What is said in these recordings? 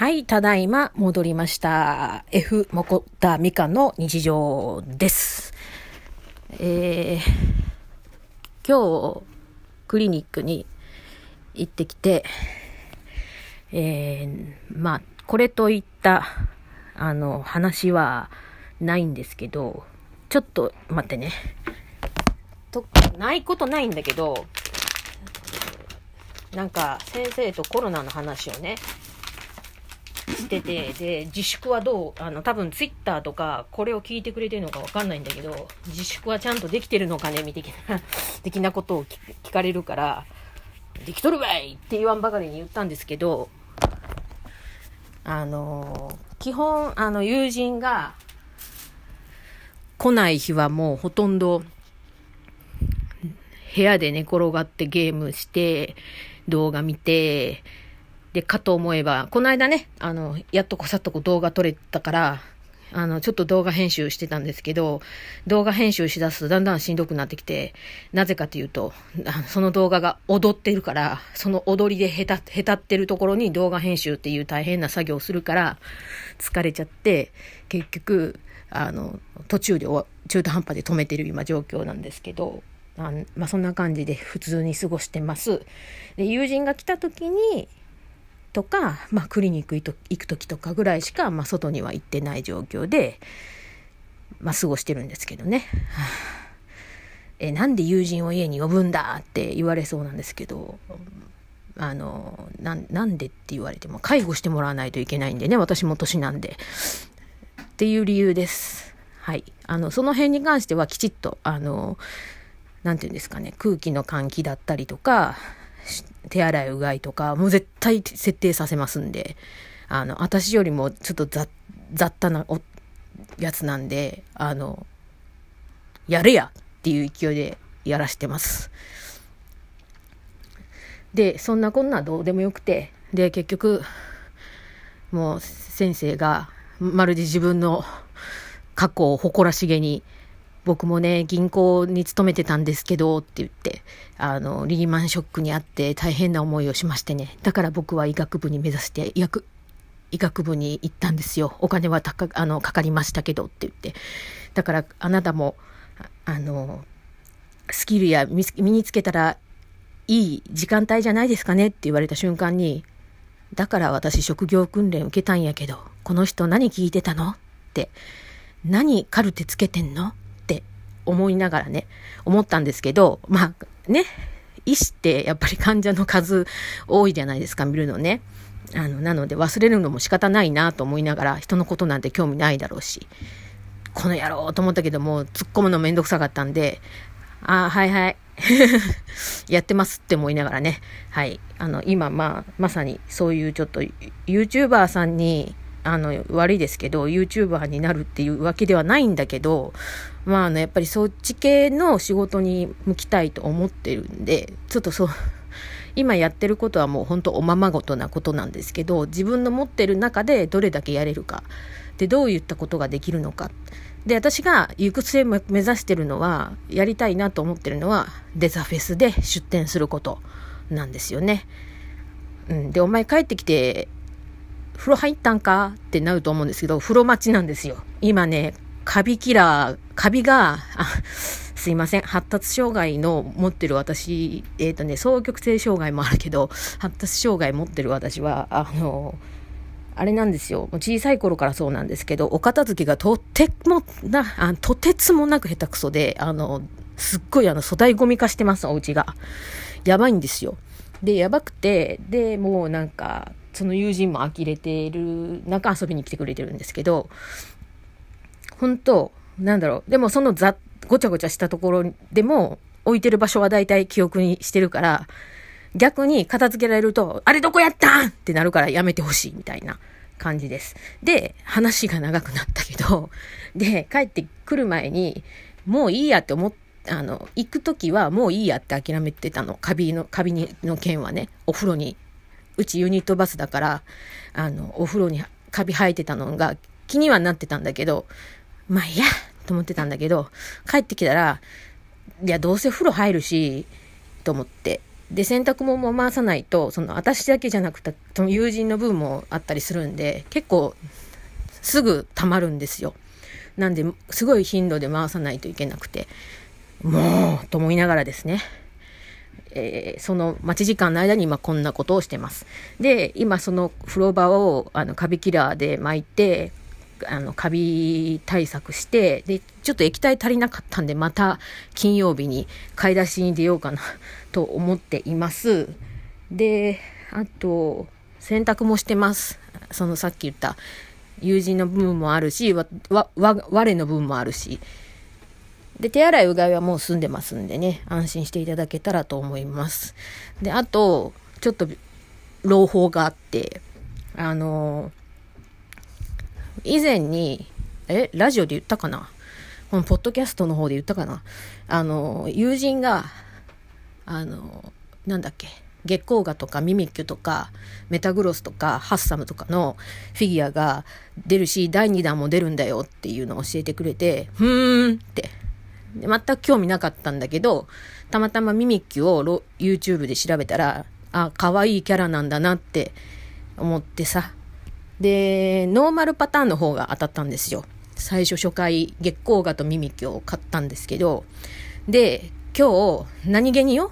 はい、ただいま戻りました。F モコタミカの日常です。えー、今日、クリニックに行ってきて、えー、まあ、これといった、あの、話はないんですけど、ちょっと待ってね。と、ないことないんだけど、なんか先生とコロナの話をね、してて、で、自粛はどう、あの、多分ツイッターとか、これを聞いてくれてるのかわかんないんだけど、自粛はちゃんとできてるのかね、みたいな、的なことを聞かれるから、できとるわいって言わんばかりに言ったんですけど、あの、基本、あの、友人が来ない日はもうほとんど、部屋で寝転がってゲームして、動画見て、で、かと思えば、この間ね、あの、やっとこさっとこ動画撮れたから、あの、ちょっと動画編集してたんですけど、動画編集しだすとだんだんしんどくなってきて、なぜかというと、その動画が踊ってるから、その踊りでへた、へたってるところに動画編集っていう大変な作業をするから、疲れちゃって、結局、あの、途中で中途半端で止めてる今状況なんですけど、あまあ、そんな感じで普通に過ごしてます。で、友人が来た時に、とか、まあ、クリニック行く時とかぐらいしか、まあ、外には行ってない状況で、まあ、過ごしてるんですけどね。え、なんで友人を家に呼ぶんだって言われそうなんですけど、あの、ななんでって言われても、介護してもらわないといけないんでね、私も年なんで。っていう理由です。はい。あの、その辺に関してはきちっと、あの、なんていうんですかね、空気の換気だったりとか、手洗いうがいとか、もう絶対設定させますんで、あの、私よりもちょっと雑雑多なおやつなんで、あの、やれやっていう勢いでやらしてます。で、そんなこんなどうでもよくて、で、結局、もう先生が、まるで自分の過去を誇らしげに、僕もね、銀行に勤めてたんですけど、って言って、あの、リーマンショックにあって大変な思いをしましてね。だから僕は医学部に目指して、医学、医学部に行ったんですよ。お金はたか、あの、かかりましたけど、って言って。だから、あなたも、あの、スキルや身身につけたらいい時間帯じゃないですかねって言われた瞬間に、だから私職業訓練受けたんやけど、この人何聞いてたのって、何カルテつけてんの思いながらね、思ったんですけど、まあね、医師ってやっぱり患者の数多いじゃないですか、見るのね。あの、なので忘れるのも仕方ないなと思いながら、人のことなんて興味ないだろうし、この野郎と思ったけども、突っ込むのめんどくさかったんで、ああ、はいはい。やってますって思いながらね。はい。あの、今、まあ、まさにそういうちょっと、YouTuber さんに、あの、悪いですけど、YouTuber になるっていうわけではないんだけど、まあ、あの、やっぱりそっち系の仕事に向きたいと思ってるんで、ちょっとそう、今やってることはもう本当おままごとなことなんですけど、自分の持ってる中でどれだけやれるか、で、どういったことができるのか。で、私が行く末目指してるのは、やりたいなと思ってるのは、デザフェスで出展することなんですよね。うん。で、お前帰ってきて、風呂入ったんかってなると思うんですけど、風呂待ちなんですよ。今ね、カビキラー、カビが、すいません。発達障害の持ってる私、えっ、とね、双極性障害もあるけど、発達障害持ってる私は、あの、あれなんですよ。小さい頃からそうなんですけど、お片付けがとてもな、あとてつもなく下手くそで、あの、すっごいあの、粗大ゴミ化してます、お家が。やばいんですよ。で、やばくて、で、もうなんか、その友人も呆れてる中遊びに来てくれてるんですけど、本当なんだろう。でもそのざ、ごちゃごちゃしたところでも、置いてる場所は大体記憶にしてるから、逆に片付けられると、あれどこやったんってなるからやめてほしいみたいな感じです。で、話が長くなったけど、で、帰ってくる前に、もういいやって思っあの、行くときはもういいやって諦めてたの。カビの、カビの件はね、お風呂に。うちユニットバスだから、あの、お風呂にカビ生えてたのが気にはなってたんだけど、まあいいやと思ってたんだけど、帰ってきたら、いや、どうせ風呂入るし、と思って、で、洗濯物も回さないと、その私だけじゃなくて、友人の分もあったりするんで、結構すぐ溜まるんですよ。なんで、すごい頻度で回さないといけなくて、もう、と思いながらですね。えー、その待ち時間の間に今こんなことをしてます。で、今その風呂場をあのカビキラーで巻いて、あの、カビ対策して、で、ちょっと液体足りなかったんで、また金曜日に買い出しに出ようかなと思っています。で、あと、洗濯もしてます。そのさっき言った友人の部分もあるし、わ、わ、我の分もあるし。で、手洗いうがいはもう済んでますんでね、安心していただけたらと思います。で、あと、ちょっと、朗報があって、あの以前に、え、ラジオで言ったかな？このポッドキャストの方で言ったかな？あの、友人が、あの、なんだっけ、月光河とかミミッキュとかメタグロスとかハッサムとかのフィギュアが出るし第2弾も出るんだよっていうのを教えてくれてふーんって。全く興味なかったんだけどたまたまミミッキュを YouTube で調べたらあ可愛いキャラなんだなって思ってさで、ノーマルパターンの方が当たったんですよ。最初初回、月光画とミミッキュを買ったんですけど、で、今日、何気によ、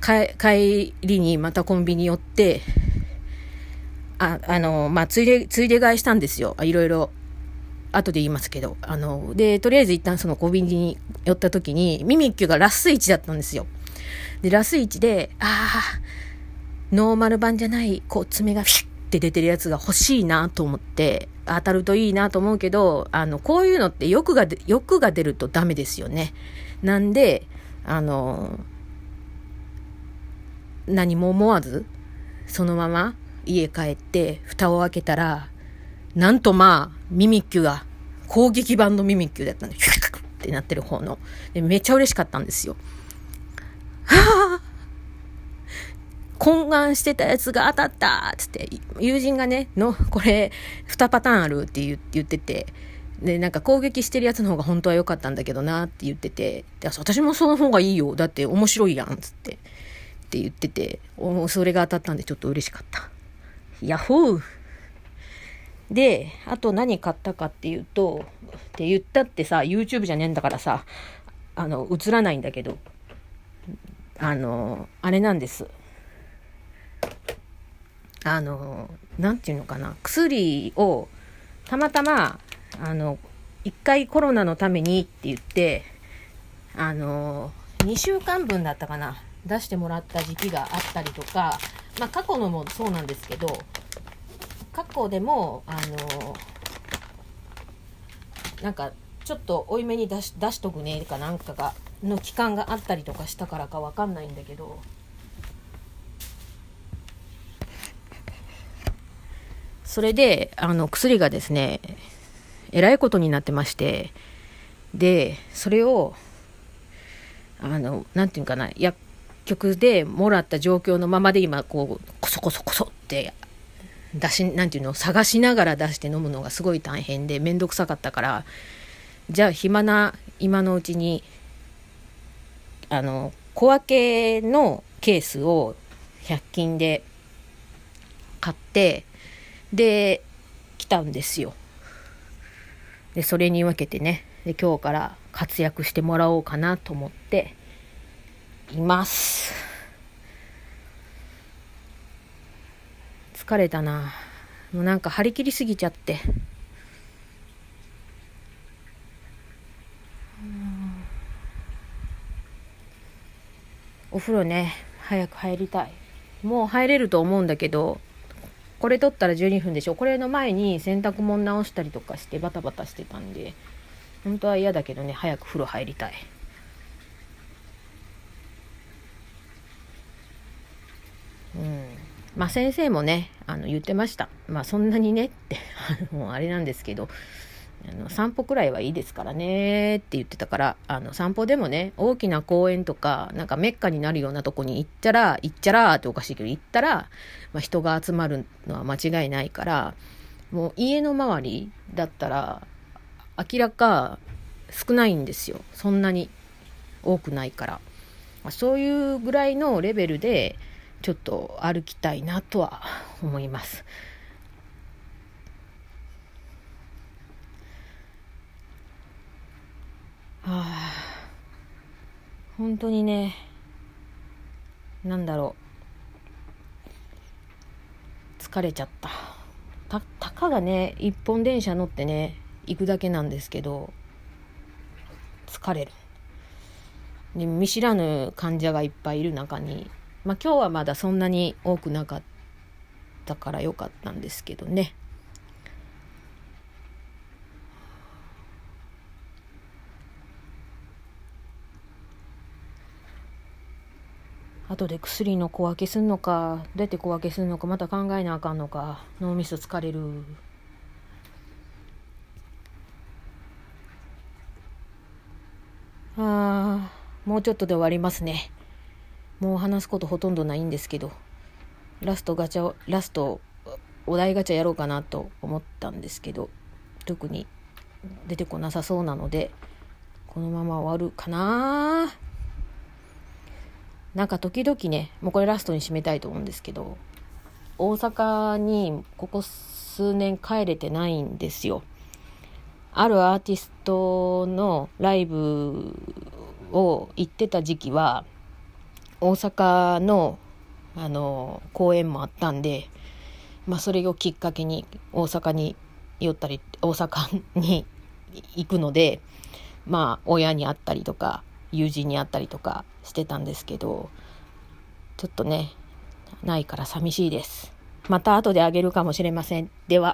帰りにまたコンビニ寄って、あ、あの、まあ、ついで、ついで買いしたんですよ。いろいろ。後で言いますけど。あの、で、とりあえず一旦そのコンビニに寄った時に、ミミッキュがラス1だったんですよ。で、ラス1で、ああ、ノーマル版じゃない、こう、爪がフィッって出てるやつが欲しいなと思って、当たるといいなと思うけど、あの、こういうのって欲が、欲が出るとダメですよね。なんで、あの、何も思わず、そのまま家帰って蓋を開けたら、なんとまあ、ミミッキュが、攻撃版のミミッキュだったんで、ヒュッってなってる方の。でめっちゃ嬉しかったんですよ。は ぁ懇願してたやつが当たったつって、友人がね、の、これ、2パターンあるって言ってて、で、なんか攻撃してるやつの方が本当は良かったんだけどなって言ってて、私もその方がいいよ。だって面白いやん。つって。って言ってて、それが当たったんでちょっと嬉しかった。ヤッホーで、あと何買ったかっていうと、って言ったってさ、YouTube じゃねえんだからさ、あの、映らないんだけど、あの、あれなんです。あの、なんていうのかな、薬をたまたま、あの、一回コロナのためにって言って、あの、2週間分だったかな、出してもらった時期があったりとか、まあ過去のもそうなんですけど、過去でも、あの、なんか、ちょっと多いめに出し出しとくねかなんかが、の期間があったりとかしたからかわかんないんだけど、それで、あの、薬がですね、えらいことになってまして、で、それを、あの、なんていうかな、薬局でもらった状況のままで今、こう、こそこそこそって出し、なんていうの、探しながら出して飲むのがすごい大変で、めんどくさかったから、じゃあ暇な今のうちに、あの、小分けのケースを100均で買って、で、来たんですよ。で、それに分けてね、で今日から活躍してもらおうかなと思っています。疲れたな。もうなんか張り切りすぎちゃって。お風呂ね、早く入りたい。もう入れると思うんだけど、これ撮ったら12分でしょこれの前に洗濯物直したりとかしてバタバタしてたんで本当は嫌だけどね早く風呂入りたいうんまあ先生もねあの言ってました。まあそんなにねって もうあれなんですけどあの散歩くらいはいいですからねって言ってたからあの散歩でもね大きな公園とかなんかメッカになるようなとこに行ったら行っちゃらっておかしいけど行ったら、まあ、人が集まるのは間違いないからもう家の周りだったら明らか少ないんですよ。そんなに多くないから。まあそういうぐらいのレベルでちょっと歩きたいなとは思います。はあ、本当にね、なんだろう、疲れちゃった。た、たかがね、一本電車乗ってね、行くだけなんですけど、疲れる。で見知らぬ患者がいっぱいいる中に、まあ、今日はまだそんなに多くなかったからよかったんですけどね。後で薬の小分けすんのかどうやって小分けすんのかまた考えなあかんのか脳みそ疲れる。ああ。もうちょっとで終わりますね。もう話すことほとんどないんですけど、ラストガチャ、ラストお題ガチャやろうかなと思ったんですけど、特に出てこなさそうなので、このまま終わるかななんか時々ね、もうこれラストに締めたいと思うんですけど、大阪にここ数年帰れてないんですよ。あるアーティストのライブを行ってた時期は大阪のあの公演もあったんで、まあ、それをきっかけに大阪に寄ったり大阪に行くのでまあ親に会ったりとか友人に会ったりとかしてたんですけどちょっとねないから寂しいです。また後であげるかもしれません。では。